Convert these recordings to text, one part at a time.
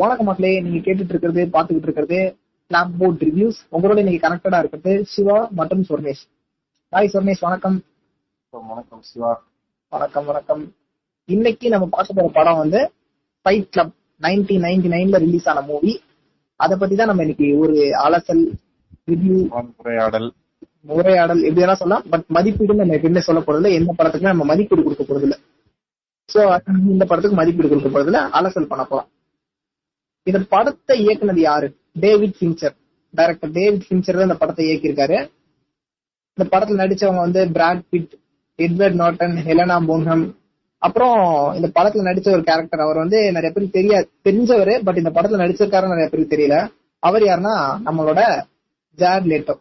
வணக்கம் மக்களே நீங்க கேட்டுட்டு இருக்கிறது பாத்துக்கிட்டு இருக்கிறது கிளாப் போர்ட் ரிவ்யூஸ் உங்களோட இன்னைக்கு கனெக்டடா இருக்கிறது சிவா மற்றும் சொர்ணேஷ். ஹாய் சொர்ணேஷ் வணக்கம். வணக்கம் சிவா. வணக்கம் வணக்கம். இன்னைக்கு நம்ம பார்க்க போற படம் வந்து ஃபைட் கிளப் நைன்டீன் நைன்டி நைன்ல ரிலீஸ் ஆன மூவி அதை பத்தி தான் நம்ம இன்னைக்கு ஒரு அலசல் ரிவ்யூ உரையாடல் உரையாடல் எப்படி வேணா சொல்லலாம். பட் மதிப்பீடு நம்ம எப்பயுமே சொல்ல போறது இல்ல. எந்த படத்துக்குமே நம்ம மதிப்பீடு கொடுக்க போறது இல்ல. சோ இந்த படத்துக்கு மதிப்பீடு கொடுக்க போறது இல்ல. அலசல் பண்ண போறோம். இந்த படத்தை இயக்குனது யாரு? David Fincher. Director David Fincher தான் இந்த படத்தை இயக்கியிருக்காரு. இந்த படத்துல நடிச்சவங்க வந்து Brad Pitt Edward Norton Helena Bonham அப்புறம் இந்த படத்துல நடிச்ச ஒரு கேரக்டர் அவர் வந்து நிறைய பேருக்கு தெரியாது தெரிஞ்சவரு பட் இந்த படத்துல நடிச்சிருக்காரு நிறைய பேருக்கு தெரியல. அவர் யாருன்னா நம்மளோட Jared Leto.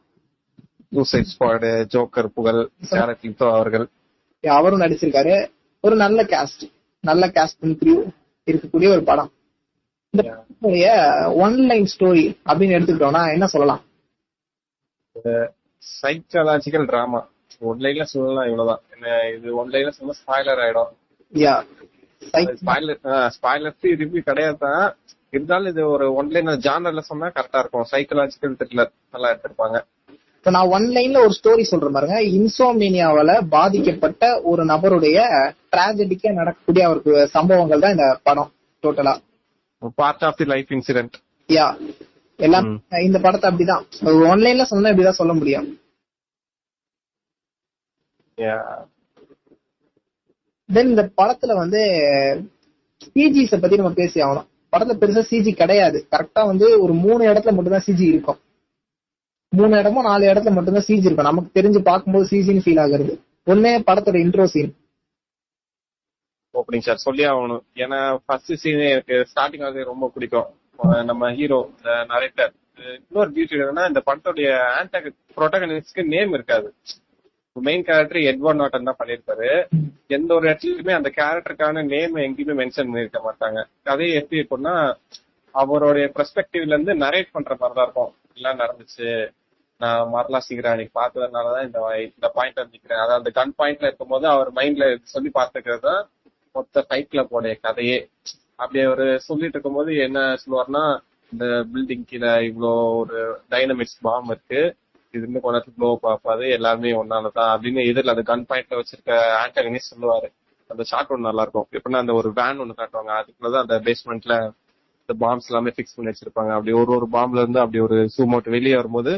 Suicide Squad Joker புகழ் அவர்கள். அவரும் நடிச்சிருக்காரு. ஒரு நல்ல கேஸ்ட் நல்ல கேஸ்ட் இருக்கக்கூடிய ஒரு படம். இந்த படத்துடைய ஒன் லைன் ஸ்டோரி அப்படின்னு எடுத்துக்கிட்டோம்னா என்ன சொல்லலாம்? சைக்காலஜிக்கல் டிராமா ஒன்லைன்ல சொல்லலாம் இவ்வளவுதான். என்ன இது ஒன்லைன்ல சொன்னா ஸ்பாய்லர் ஆயிடும். யா ஸ்பாய்லர் ஸ்பாய்லர்ஸ் ரிவ்யூ கிடையாது தான் இருந்தாலும் இது ஒரு ஒன்லைன் ஜானர்ல சொன்னா கரெக்டா இருக்கும். சைக்காலஜிக்கல் த்ரில்லர் நல்லா எடுத்திருப்பாங்க. இப்ப நான் ஒன் லைன்ல ஒரு ஸ்டோரி சொல்றேன் பாருங்க. இன்சோமேனியாவால பாதிக்கப்பட்ட ஒரு நபருடைய டிராஜடிக்கா நடக்கக்கூடிய அவருக்கு சம்பவங்கள் தான் இந்த படம் டோட்டலா part of the life incident yeah எல்லாம் இந்த படத்தை அப்படிதான். ஒன்லைன்ல சொன்னா இப்படிதான் சொல்ல முடியும். தென் இந்த படத்துல வந்து சிஜிஸ பத்தி நம்ம பேசி ஆகணும். படத்துல பெருசா சிஜி கிடையாது. கரெக்டா வந்து ஒரு மூணு இடத்துல மட்டும்தான் சிஜி இருக்கும். மூணு இடமும் நாலு இடத்துல மட்டும்தான் சிஜி இருக்கும். நமக்கு தெரிஞ்சு பார்க்கும்போது சிஜின்னு ஃபீல் ஆகுறது. ஒன்னே படத்தோட இன்ட்ரோ சீன் ஓப்பனிங் சார் சொல்லி ஆகணும். ஏன்னா ஃபர்ஸ்ட் சீன் எனக்கு ஸ்டார்டிங் ஆகுது ரொம்ப பிடிக்கும். நம்ம ஹீரோ நரேட்டர் இன்னொரு பியூட்டி என்னன்னா இந்த படத்துடைய ஆன்டக ப்ரொட்டகனிஸ்ட்க்கு நேம் இருக்காது. மெயின் கேரக்டர் எட்வர்ட் நாட்டன் தான் பண்ணிருப்பாரு எந்த ஒரு இடத்துலயுமே அந்த கேரக்டருக்கான நேம் எங்கேயுமே மென்ஷன் பண்ணிருக்க மாட்டாங்க. கதையை எப்படி இருக்கும்னா அவருடைய பெர்ஸ்பெக்டிவ்ல இருந்து நரேட் பண்ற மாதிரி தான் இருக்கும். எல்லாம் நடந்துச்சு. நான் மரலா சீக்கிரம். அன்னைக்கு பார்த்ததுனாலதான் இந்த இந்த பாயிண்ட் நிக்கிறேன். அதாவது அந்த கன் பாயிண்ட்ல இருக்கும்போது அவர் மைண்ட்ல சொல்லி பார்த்துக்கிறது தான் மொத்த ஃபைட் கிளப்போடைய கதையே. அப்படி அவர் சொல்லிட்டு இருக்கும்போது என்ன சொல்லுவார்னா இந்த பில்டிங் கீழே இவ்வளோ ஒரு டைனமிக்ஸ் பாம் இருக்கு. இது இன்னும் கொஞ்ச நேரத்துக்கு ப்ளோ பார்ப்பாது எல்லாருமே ஒன்னாலதான் அப்படின்னு எதிரில் அந்த கன் பாயிண்ட்ல வச்சிருக்க ஆண்டகனே சொல்லுவாரு. அந்த ஷாட் ஒன்று நல்லா இருக்கும் எப்படின்னா அந்த ஒரு வேன் ஒன்று காட்டுவாங்க. அதுக்குள்ளதான் அந்த பேஸ்மெண்ட்ல இந்த பாம்ஸ் எல்லாமே ஃபிக்ஸ் பண்ணி வச்சிருப்பாங்க. அப்படி ஒரு ஒரு பாம்ல இருந்து அப்படி ஒரு சூம் அவுட் வெளியே வரும்போது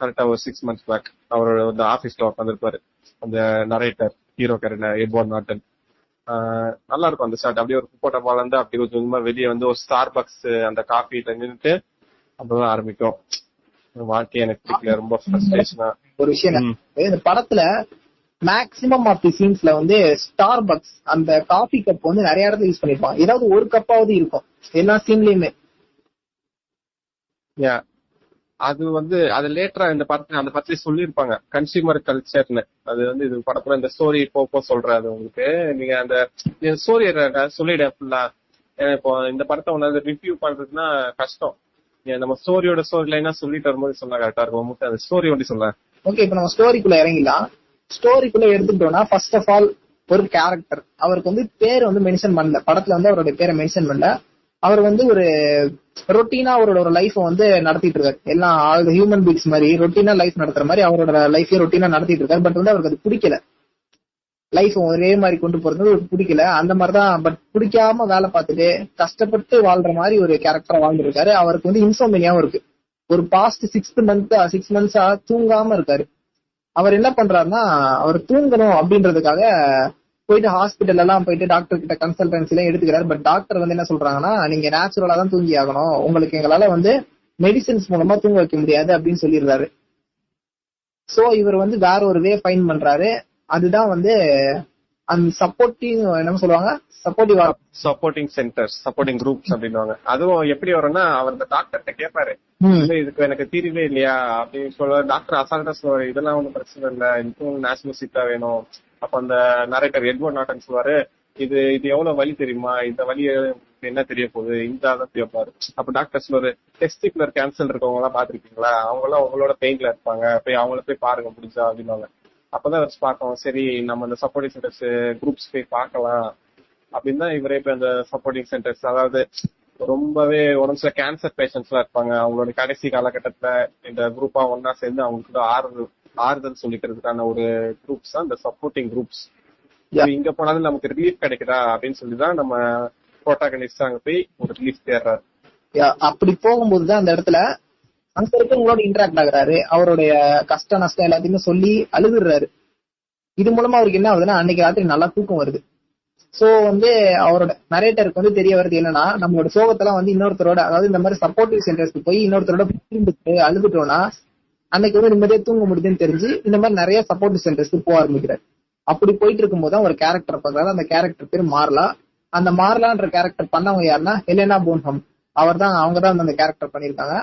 கரெக்டா ஒரு சிக்ஸ் மந்த்ஸ் பேக் அவரோட அந்த ஆபீஸ்ல உட்காந்துருப்பாரு அந்த narrator hero character Edward Norton நல்லா இருக்கும் அந்த ஷாட் அப்படியே ஒரு குப்போட்ட வந்து அப்படி கொஞ்சம் கொஞ்சமா வெளியே வந்து ஒரு ஸ்டார் பக்ஸ் அந்த காஃபில நின்றுட்டு அப்பதான் ஆரம்பிக்கும். வாழ்க்கை எனக்கு பிடிக்கல ரொம்ப ஃப்ரஸ்ட்ரேஷனா ஒரு விஷயம் இந்த படத்துல மேக்சிமம் ஆஃப் தி சீன்ஸ்ல வந்து ஸ்டார் பக்ஸ் அந்த காஃபி கப் வந்து நிறைய இடத்துல யூஸ் பண்ணிருப்பாங்க. ஏதாவது ஒரு கப்பாவது இருக்கும். எல்லா சீன்லயுமே அது வந்து அது லேட்டரா இந்த படத்துல அந்த பத்தி சொல்லியிருப்பாங்க. கன்சியூமர் கல்ச்சர்னு அது வந்து இது படத்துல இந்த ஸ்டோரி போப்போ சொல்றாரு உங்களுக்கு. நீங்க அந்த ஸ்டோரி சொல்லிட ஃபுல்லா இப்போ இந்த படத்தை உனது ரிவ்யூ பண்றதுன்னா கஷ்டம். நம்ம ஸ்டோரியோட ஸ்டோரி லைனா சொல்லிட்டு வரும்போது சொன்னா கரெக்டா இருக்கும். முட்டை அந்த ஸ்டோரி ஒண்டி சொல்ல ஓகே இப்போ நம்ம ஸ்டோரிக்குள்ள இறங்கிடலாம். ஸ்டோரிக்குள்ள எடுத்துக்கிட்டோம்னா ஃபர்ஸ்ட் ஆஃப் ஆல் ஒரு கேரக்டர் அவருக்கு வந்து பேர் வந்து மென்ஷன் பண்ணல. படத்துல வந்து அவருடைய பேரை மென்ஷன் பண்ணல. அவர் வந்து ஒரு ரொட்டீனா அவரோட ஒரு லைஃப் வந்து நடத்திட்டு இருக்காரு. எல்லாம் ஹியூமன் பீங்ஸ் மாதிரி ரொட்டீனா லைஃப் நடத்துற மாதிரி அவரோட லைஃபே ரொட்டீனா நடத்திட்டு இருக்காரு. பட் வந்து அவருக்கு அது பிடிக்கல. லைஃப் ஒரே மாதிரி கொண்டு போறது அவருக்கு பிடிக்கல. அந்த மாதிரிதான் பட் பிடிக்காம வேலை பார்த்துட்டு கஷ்டப்பட்டு வாழ்ற மாதிரி ஒரு கேரக்டரா வாழ்ந்துருக்காரு அவருக்கு வந்து இன்சோமினியாவும் இருக்கு. ஒரு பாஸ்ட் சிக்ஸ் மந்த் சிக்ஸ் மந்த்ஸா தூங்காம இருக்காரு. அவர் என்ன பண்றாருன்னா அவர் தூங்கணும் அப்படின்றதுக்காக போயிட்டு ஹாஸ்பிட்டல் எல்லாம் போயிட்டு டாக்டர் கிட்ட கன்சல்டன்சி எல்லாம் எடுத்துக்கிறாரு. பட் டாக்டர் வந்து என்ன சொல்றாங்கன்னா நீங்க நேச்சுரலா தான் தூங்கி ஆகணும். உங்களுக்கு எங்களால வந்து மெடிசின்ஸ் மூலமா தூங்க வைக்க முடியாது அப்படின்னு சொல்லிடுறாரு. சோ இவர் வந்து வேற ஒரு வே ஃபைன் பண்றாரு. அதுதான் வந்து அந்த சப்போர்ட்டிங் என்ன சொல்லுவாங்க supportive supporting centres supporting groups அப்படின்வாங்க அதுவும் எப்படி வரும்னா அவர் இந்த டாக்டர்கிட்ட கேட்பாரு இதுக்கு எனக்கு தீர்வே இல்லையா? அப்படின்னு சொல்ல டாக்டர் அசால்ட்டா சொல்லுவாரு. இதெல்லாம் ஒன்றும் பிரச்சனை இல்லை. இன்னும் நேஷனல் சீட்டா வேணும். அப்ப அந்த நரேட்டர் எட்வர்ட் நாட்டன் சொல்லுவாரு இது இது எவ்வளவு வலி தெரியுமா? இந்த வலி என்ன தெரிய போகுது? இந்த தான் தேவைப்பாரு அப்ப டாக்டர் சொல்லுவாரு டெஸ்டிகுலர் கேன்சர் இருக்கவங்க எல்லாம் பாத்திருக்கீங்களா அவங்க எல்லாம் உங்களோட பெயின்ல இருப்பாங்க. போய் அவங்கள போய் பாருங்க முடிஞ்சா. அப்படின்வாங்க அப்பதான் வச்சு பார்க்கோம். சரி நம்ம இந்த சப்போர்ட்டிங் சென்டர்ஸ் குரூப்ஸ் போய் பார்க்கலாம். அப்படின்னு தான் இவரே இப்ப அந்த சப்போர்ட்டிங் சென்டர்ஸ் அதாவது ரொம்பவே உடம்பு சில கேன்சர் பேஷண்ட்ஸ் எல்லாம் இருப்பாங்க. அவங்களோட கடைசி காலகட்டத்துல இந்த குரூப்பா ஒன்னா சேர்ந்து அவங்களுக்கு ஆறுதல் ஆறுதல் சொல்லிக்கிறதுக்கான ஒரு குரூப்ஸ் தான் இந்த சப்போர்ட்டிங் குரூப்ஸ் இங்க போனாலும் நமக்கு ரிலீஃப் கிடைக்குதா அப்படின்னு சொல்லி தான் நம்ம புரோட்டாகனிஸ்ட் அங்க போய் ஒரு ரிலீஃப் தேடுறாரு. அப்படி போகும்போதுதான் அந்த இடத்துல அங்க இருக்கவங்களோட இன்டராக்ட் ஆகுறாரு. அவருடைய கஷ்ட நஷ்டம் எல்லாத்தையுமே சொல்லி அழுதுறாரு இது மூலமா அவருக்கு என்ன ஆகுதுன்னா அன்னைக்கு ராத்திரி நல்லா தூக்கம் வருது. சோ வந்து அவரோட நரேட்டருக்கு வந்து தெரிய வருது என்னன்னா நம்மளோட சோகத்தெல்லாம் வந்து இன்னொருத்தரோட அதாவது இந்த மாதிரி சப்போர்ட்டிவ் சென்டர்ஸ்க்கு போய் இன்னொருத்தரோட புரிந்துட்டு அழுதுட்டோம்னா அன்னைக்கு வந்து நிம்மதியா தூங்க முடியுதுன்னு தெரிஞ்சு இந்த மாதிரி நிறைய சப்போர்ட்டிவ் சென்டர்ஸ்க்கு போக ஆரம்பிக்கிறார். அப்படி போயிட்டு இருக்கும்போது தான் ஒரு கேரக்டர் பார்க்கறாரு. அந்த கேரக்டர் பேர் மார்லா. அந்த மார்லான்ற கேரக்டர் பண்ணவங்க யாருன்னா ஹெலேனா போன்ஹம். அவர் தான் அவங்க தான் அந்த கேரக்டர் பண்ணியிருக்காங்க.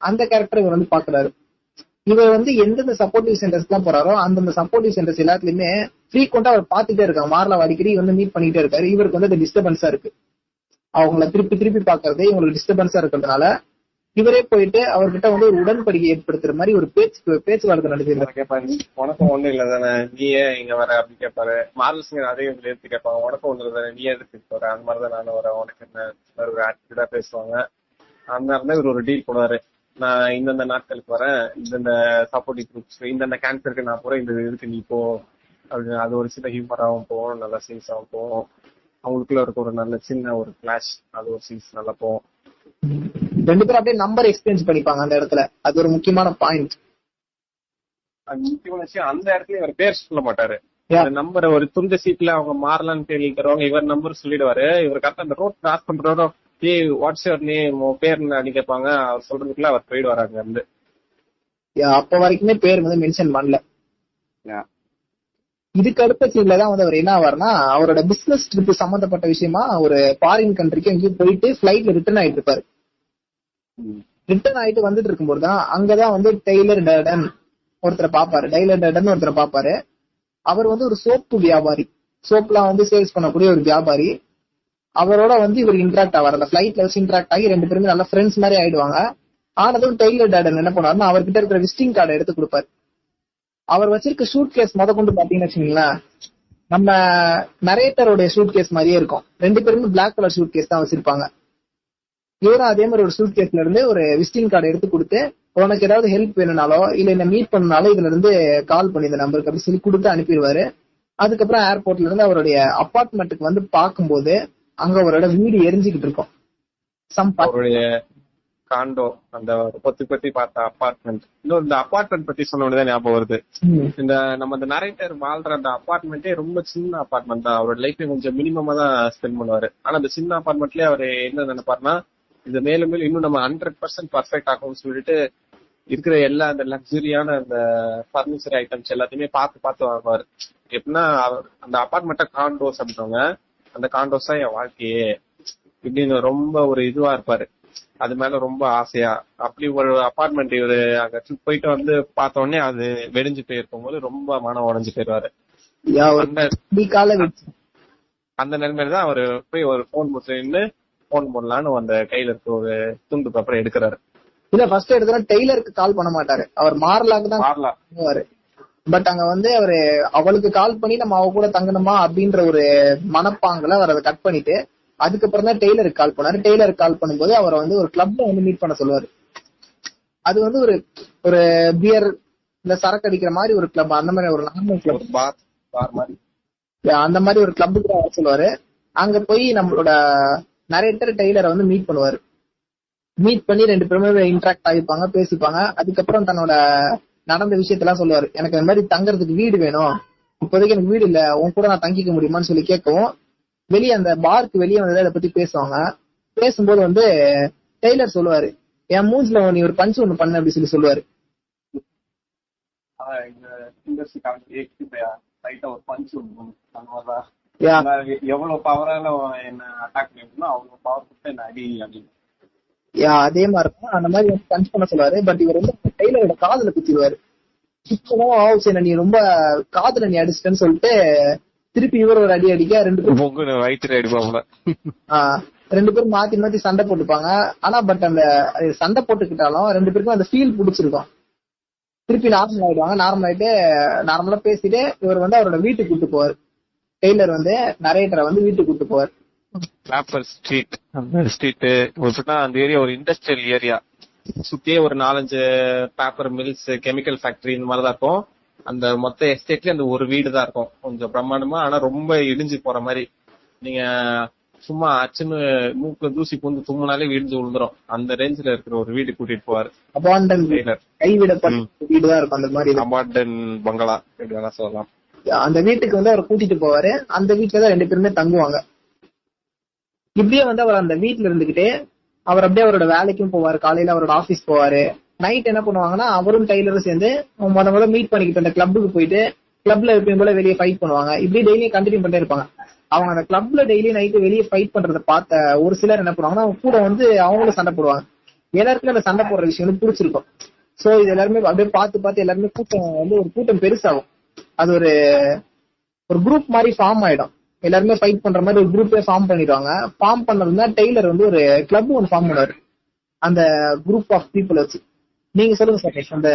அந்த கேரக்டர் இவர் வந்து பாக்குறாரு இவர் வந்து எந்தெந்த சப்போர்ட்டிவ் சென்டர்ஸ் எல்லாம் போறாரோ அந்தந்த சப்போர்ட்டிவ் சென்டர்ஸ் எல்லாத்துலயுமே ஃப்ரீக்வெண்டா அவர் பாத்துட்டே இருக்காங்க மார்லா அடிக்கடி வந்து மீட் பண்ணிட்டே இருக்காரு. இவருக்கு வந்து அது டிஸ்டர்பன்ஸா இருக்கு. அவங்கள திருப்பி திருப்பி பாக்குறதே இவங்களுக்கு டிஸ்டர்பன்ஸா இருக்கிறதுனால இவரே போயிட்டு அவர்கிட்ட வந்து ஒரு உடன்படிக்கை ஏற்படுத்துற மாதிரி ஒரு பேச்சு பேச்சுவார்த்தை நடத்திருக்காரு கேட்பாரு உனக்கும் ஒண்ணு இல்ல தானே? நீ ஏன் இங்க வர அப்படின்னு கேட்பாரு. மாரல் சிங்கர் அதே இதுல எடுத்து கேட்பாங்க உனக்கும் ஒண்ணு தானே? நீ எதுக்கு போற அந்த மாதிரிதான் நானும் வரேன். உனக்கு என்ன? ஒரு ஆட்டிடியூடா பேசுவாங்க. அந்த மாதிரி இவர் ஒரு டீல் போடுவாரு நான் இந்தந்த நாட்களுக்கு வரேன் இந்தந்த சப்போர்ட்டிவ் குரூப்ஸ் இந்தந்த கேன்சருக்கு நான் போறேன் இந்த இதுக்கு நீ போ அப்படின்னு அது ஒரு சின்ன ஹியூமராகவும் போகும் நல்ல சீன்ஸாகவும் போகும். அவங்களுக்குள்ள இருக்க ஒரு நல்ல சின்ன ஒரு கிளாஷ் அது ஒரு சீன்ஸ் நல்லா போகும். ரெண்டு பேரும் அப்படியே நம்பர் எக்ஸ்சேஞ்ச் பண்ணிப்பாங்க அந்த இடத்துல. அது ஒரு முக்கியமான பாயிண்ட் அது முக்கியமான விஷயம் அந்த இடத்துல இவர் பேர் சொல்ல மாட்டாரு. நம்பர் ஒரு துண்டு சீட்ல அவங்க மாறலாம்னு தருவாங்க இவர் நம்பர் சொல்லிடுவாரு. இவர் கரெக்டா அந்த ரோட் கிராஸ் பண்றதோ ஏய் வாட்ஸ் யுவர் நேம் பேர் என்ன கேட்பாங்க. அவர் சொல்றதுக்குள்ள அவர் போயிடுவாரு அங்க இருந்து அப்ப வரைக்குமே பேர் வந்து மென்ஷன் பண்ணல. இதுக்கு அடுத்த சீன்ல தான் வந்து அவர் என்ன ஆவார்னா அவரோட பிசினஸ் ட்ரிப் சம்பந்தப்பட்ட விஷயமா ஒரு ஃபாரின் கண்ட்ரிக்கு எங்கேயும் போயிட்டு ஃபிளைட்ல ரிட்டர்ன் ஆயிட்டு இருப்பாரு. ரிட்டர்ன் ஆயிட்டு வந்துட்டு இருக்கும்போது தான் அங்கதான் வந்து டெய்லர் டேடன் ஒருத்தரை பாப்பாரு டெய்லர் டேடன் ஒருத்தரை பாப்பாரு அவர் வந்து ஒரு சோப்பு வியாபாரி. சோப்லாம் வந்து சேல்ஸ் பண்ணக்கூடிய ஒரு வியாபாரி. அவரோட வந்து இவர் இன்ட்ராக்ட் ஆவார். அந்த ஃபிளைட்ல வச்சு இன்ட்ராக்ட் ஆகி ரெண்டு பேருமே நல்ல ஃப்ரெண்ட்ஸ் மாதிரி ஆயிடுவாங்க. ஆனதும் டெய்லர் டேடன் என்ன பண்ணுவாருன்னா அவர்கிட்ட இருக்கிற விசிட்டிங் கார்டை எடுத்து கொடுப்பாரு. அவர் வச்சிருக்க ஷூட் கேஸ் முத கொண்டு பாத்தீங்கன்னு வச்சுங்களேன் நம்ம நரேட்டருடைய ஷூட் கேஸ் மாதிரியே இருக்கும். ரெண்டு பேருமே பிளாக் கலர் ஷூட் கேஸ் தான் வச்சிருப்பாங்க. இவரும் அதே மாதிரி ஒரு ஷூட் கேஸ்ல இருந்து ஒரு விசிட்டிங் கார்டு எடுத்து கொடுத்து உனக்கு ஏதாவது ஹெல்ப் வேணும்னாலோ இல்ல என்ன மீட் பண்ணனாலோ இதுல இருந்து கால் பண்ணி இந்த நம்பருக்கு அப்படி சொல்லி கொடுத்து அனுப்பிடுவாரு. அதுக்கப்புறம் ஏர்போர்ட்ல இருந்து அவருடைய அப்பார்ட்மெண்ட்டுக்கு வந்து பார்க்கும்போது அங்க அவரோட வீடு எரிஞ்சுக்கிட்டு இருக்கும். சம் அவருடைய காண்டோ அந்த பொத்தி பொத்தி பார்த்த அபார்ட்மெண்ட் இன்னும் இந்த அபார்ட்மெண்ட் பத்தி சொன்ன உடனே ஞாபகம் வருது. இந்த நம்ம இந்த நரேட்டர் வாழ்ற அந்த அபார்ட்மெண்ட்டே ரொம்ப சின்ன அபார்ட்மெண்ட் தான். அவரோட லைஃப் கொஞ்சம் மினிமமா தான் ஸ்பெண்ட் பண்ணுவாரு. ஆனா அந்த சின்ன அபார்ட்மெண்ட்லயே அவர் என்ன நினைப்பாருன்னா இது மேலும் மேலும் இன்னும் நம்ம ஹண்ட்ரட் பர்சன்ட் பர்ஃபெக்ட் ஆகும்னு சொல்லிட்டு இருக்கிற எல்லா அந்த லக்ஸுரியான அந்த பர்னிச்சர் ஐட்டம்ஸ் எல்லாத்தையுமே பார்த்து பார்த்து வாங்குவாரு. எப்படின்னா அந்த அபார்ட்மெண்ட்டை காண்டோஸ் அப்படின்னவங்க அந்த காண்டோஸ் தான் என் வாழ்க்கையே. இப்படின்னு ரொம்ப ஒரு இதுவா இருப்பாரு. அது மேல ரொம்ப ஆசையா. அப்படி ஒரு அபார்ட்மெண்ட் இவரு அங்க trip போயிட்டு வந்து பார்த்த உடனே அது வெடிஞ்சு போயிருக்கும் போது ரொம்ப மனம் உடைஞ்சு போயிருவாரு. அந்த கால வச்சு. அந்த நிலைமையில தான் அவரு போய் ஒரு போன் போட்டு நின்று போன் போடலான்னு அந்த கையில இருக்க ஒரு துண்டு பேப்பரை எடுக்கிறாரு. இல்ல ஃபர்ஸ்ட் எடுத்தா டெய்லருக்கு கால் பண்ண மாட்டாரு. அவர் மாறலாக்கு தான் பண்ணுவாரு. பட் அங்க வந்து அவரு அவளுக்கு கால் பண்ணி நம்ம அவ கூட தங்கணுமா அப்படின்ற ஒரு மனப்பாங்குல அவர் அதை கட் பண்ணிட்டு அதுக்கப்புறம் தான் டெய்லருக்கு கால் பண்ணாரு. டெய்லருக்கு கால் பண்ணும்போது அவரை வந்து ஒரு கிளப்ல வந்து மீட் பண்ண சொல்லுவாரு. அது வந்து ஒரு ஒரு பியர் இந்த சரக்கு அடிக்கிற மாதிரி ஒரு கிளப் அந்த மாதிரி ஒரு நார்மல் கிளப் பார் பார் மாதிரி. அந்த மாதிரி ஒரு கிளப்புக்கு வர சொல்லுவாரு. அங்க போய் நம்மளோட நரேட்டர் டெய்லரை வந்து மீட் பண்ணுவாரு. மீட் பண்ணி ரெண்டு பேருமே இன்டராக்ட் ஆகிப்பாங்க பேசிப்பாங்க. அதுக்கப்புறம் தன்னோட நடந்த விஷயத்தெல்லாம் சொல்லுவாரு. எனக்கு இந்த மாதிரி தங்கறதுக்கு வீடு வேணும். இப்போதைக்கு எனக்கு வீடு இல்ல. உன் கூட நான் தங்கிக்க முடியுமான்னு சொல்லி கேட்கவும் வெளியே அந்த பார்க்கு வெளியே வந்து இதை பத்தி பேசுவாங்க. பேசும்போது வந்து டெய்லர் சொல்லுவாரு என் மூஞ்சில நீ ஒரு பஞ்சு ஒண்ணு பண்ண அப்படி சொல்லி சொல்லுவாரு. எவ்வளவு பவரால என்ன அட்டாக் பண்ணிருந்தோ அவ்வளவு பவர் கொடுத்து என்ன அடி அப்படின்னு. யா அதே மாதிரி இருக்கும். அந்த மாதிரி பஞ்ச் பண்ண சொல்லுவாரு. பட் இவர் வந்து டெய்லரோட காதுல குத்திடுவாரு. குத்தவும் சரி நீ ரொம்ப காதுல நீ அடிச்சிட்டேன்னு சொல்லிட்டு திருப்பி இவர் ஒரு அடி அடிக்க ரெண்டு பேரும் வயிற்று அடிப்பாப்புல ஆஹ் ரெண்டு பேரும் மாத்தி மாத்தி சண்டை போட்டுப்பாங்க. ஆனா பட் அந்த சண்டை போட்டுக்கிட்டாலும் ரெண்டு பேருக்கும் அந்த ஃபீல் பிடிச்சிருக்கும். திருப்பி நார்மல் ஆயிடுவாங்க. நார்மல் ஆயிட்டு நார்மலா பேசிட்டு இவர் வந்து அவரோட வீட்டுக்கு கூட்டு போவார். டெய்லர் வந்து நரேட்டரை வந்து வீட்டுக்கு கூட்டு போவார். கிளாப்பர் ஸ்ட்ரீட் ஸ்ட்ரீட் அந்த ஏரியா ஒரு இண்டஸ்ட்ரியல் ஏரியா சுத்தியே ஒரு நாலஞ்சு பேப்பர் மில்ஸ் கெமிக்கல் ஃபேக்டரி இந்த மாதிரி தான் இருக்கும். அந்த மொத்த எஸ்டேட்லயே அந்த ஒரு வீடு தான் இருக்கும். கொஞ்சம் பிரம்மாண்டமா ஆனா ரொம்ப இடிஞ்சு போற மாதிரி. நீங்க சும்மா அச்சுன்னு மூக்குல தூசி பூந்து தும்முனாலே விழுந்து விழுந்துரும் அந்த ரேஞ்சில இருக்கிற ஒரு வீடு கூட்டிட்டு போவாரு. அபாண்டன் கைவிடப்பட்ட வீடு தான் இருக்கும் அந்த மாதிரி. இது. அபார்டன் பங்களா எப்படி வேணா சொல்லலாம். அந்த வீட்டுக்கு வந்து அவர் கூட்டிட்டு போவாரு. அந்த வீட்டுல தான் ரெண்டு பேருமே தங்குவாங்க. இப்படியே வந்து அவர் அந்த வீட்டுல இருந்துகிட்டே அவர் அப்படியே அவரோட வேலைக்கும் போவாரு காலையில அவரோட ஆபீஸ் போவாரு. நைட் என்ன பண்ணுவாங்கன்னா அவரும் டெய்லரும் சேர்ந்து முத முத மீட் பண்ணிக்கிட்டு அந்த கிளப்புக்கு போயிட்டு கிளப்ல எப்பயும் போல வெளியே ஃபைட் பண்ணுவாங்க. இப்படி டெய்லியும் கண்டினியூ பண்ணிட்டே இருப்பாங்க. அவங்க அந்த கிளப்ல டெய்லி நைட்டு வெளியே ஃபைட் பண்றத பார்த்த ஒரு சிலர் என்ன பண்ணுவாங்கன்னா அவங்க கூட வந்து அவங்களும் சண்டை போடுவாங்க. எல்லாருக்குமே அந்த சண்டை போடுற விஷயம் வந்து பிடிச்சிருக்கும். சோ இது எல்லாருமே அப்படியே பார்த்து பார்த்து எல்லாருமே கூட்டம் வந்து ஒரு கூட்டம் பெருசாகும். அது ஒரு ஒரு குரூப் மாதிரி ஃபார்ம் ஆயிடும். எல்லாருமே ஃபைட் பண்ற மாதிரி ஒரு குரூப்பே ஃபார்ம் பண்ணிடுவாங்க. ஃபார்ம் பண்ணதுன்னா டெய்லர் வந்து ஒரு கிளப் ஒன்று ஃபார்ம் பண்ணுவாரு. அந்த குரூப் ஆஃப் பீப்புள் வச்சு. நீங்க சொல்லுங்க சதீஷ் அந்த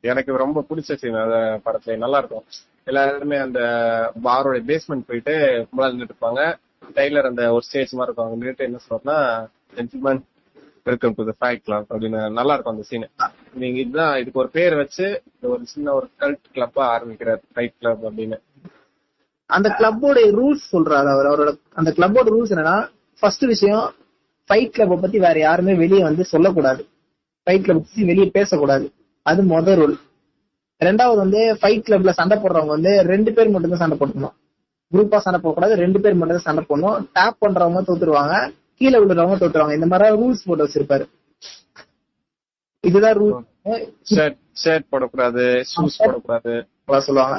எனக்கு ரொம்ப பிடிச்ச சீன் அந்த படத்துல நல்லா இருக்கும். எல்லாருமே அந்த பாரோட பேஸ்மெண்ட் போயிட்டு கும்பலா நின்றுட்டு இருப்பாங்க. டெய்லர் அந்த ஒரு ஸ்டேஜ் மாதிரி இருக்கும். அவங்க நின்றுட்டு என்ன சொல்றோம்னா gentlemen welcome to the Fight Club அப்படின்னு நல்லா இருக்கும் அந்த சீன் நீங்க இதுதான் இதுக்கு ஒரு பேர் வச்சு ஒரு சின்ன ஒரு கல்ட் கிளப்பா ஆரம்பிக்கிறார் ஃபைட் கிளப் அப்படின்னு. அந்த கிளப்போட ரூல்ஸ் சொல்றாரு அவர். அவரோட அந்த கிளப்போட ரூல்ஸ் என்னன்னா ஃபர்ஸ்ட் விஷயம் ஃபைட் கிளப்பை பத்தி வேற யாருமே வெளியே வந்து சொல்லக்கூடாது. ஃபைட் கிளப் பத்தி வெளியே பேசக்கூடாது. அது மொதல் ரூல் ரெண்டாவது வந்து ஃபைட் கிளப்ல சண்டை போடுறவங்க வந்து ரெண்டு பேர் மட்டும் தான் சண்டை போடணும் குரூப்பா சண்டை போடக்கூடாது ரெண்டு பேர் மட்டும் தான் சண்டை போடணும். டேப் பண்றவங்க தோத்துருவாங்க கீழே விழுறவங்க தோத்துருவாங்க. இந்த மாதிரி ரூல்ஸ் போட்டு வச்சிருப்பாரு. இதுதான் ரூல் ஷர்ட் ஷர்ட் போடக்கூடாது ஷூஸ் போடக்கூடாது. சொல்லுவாங்க.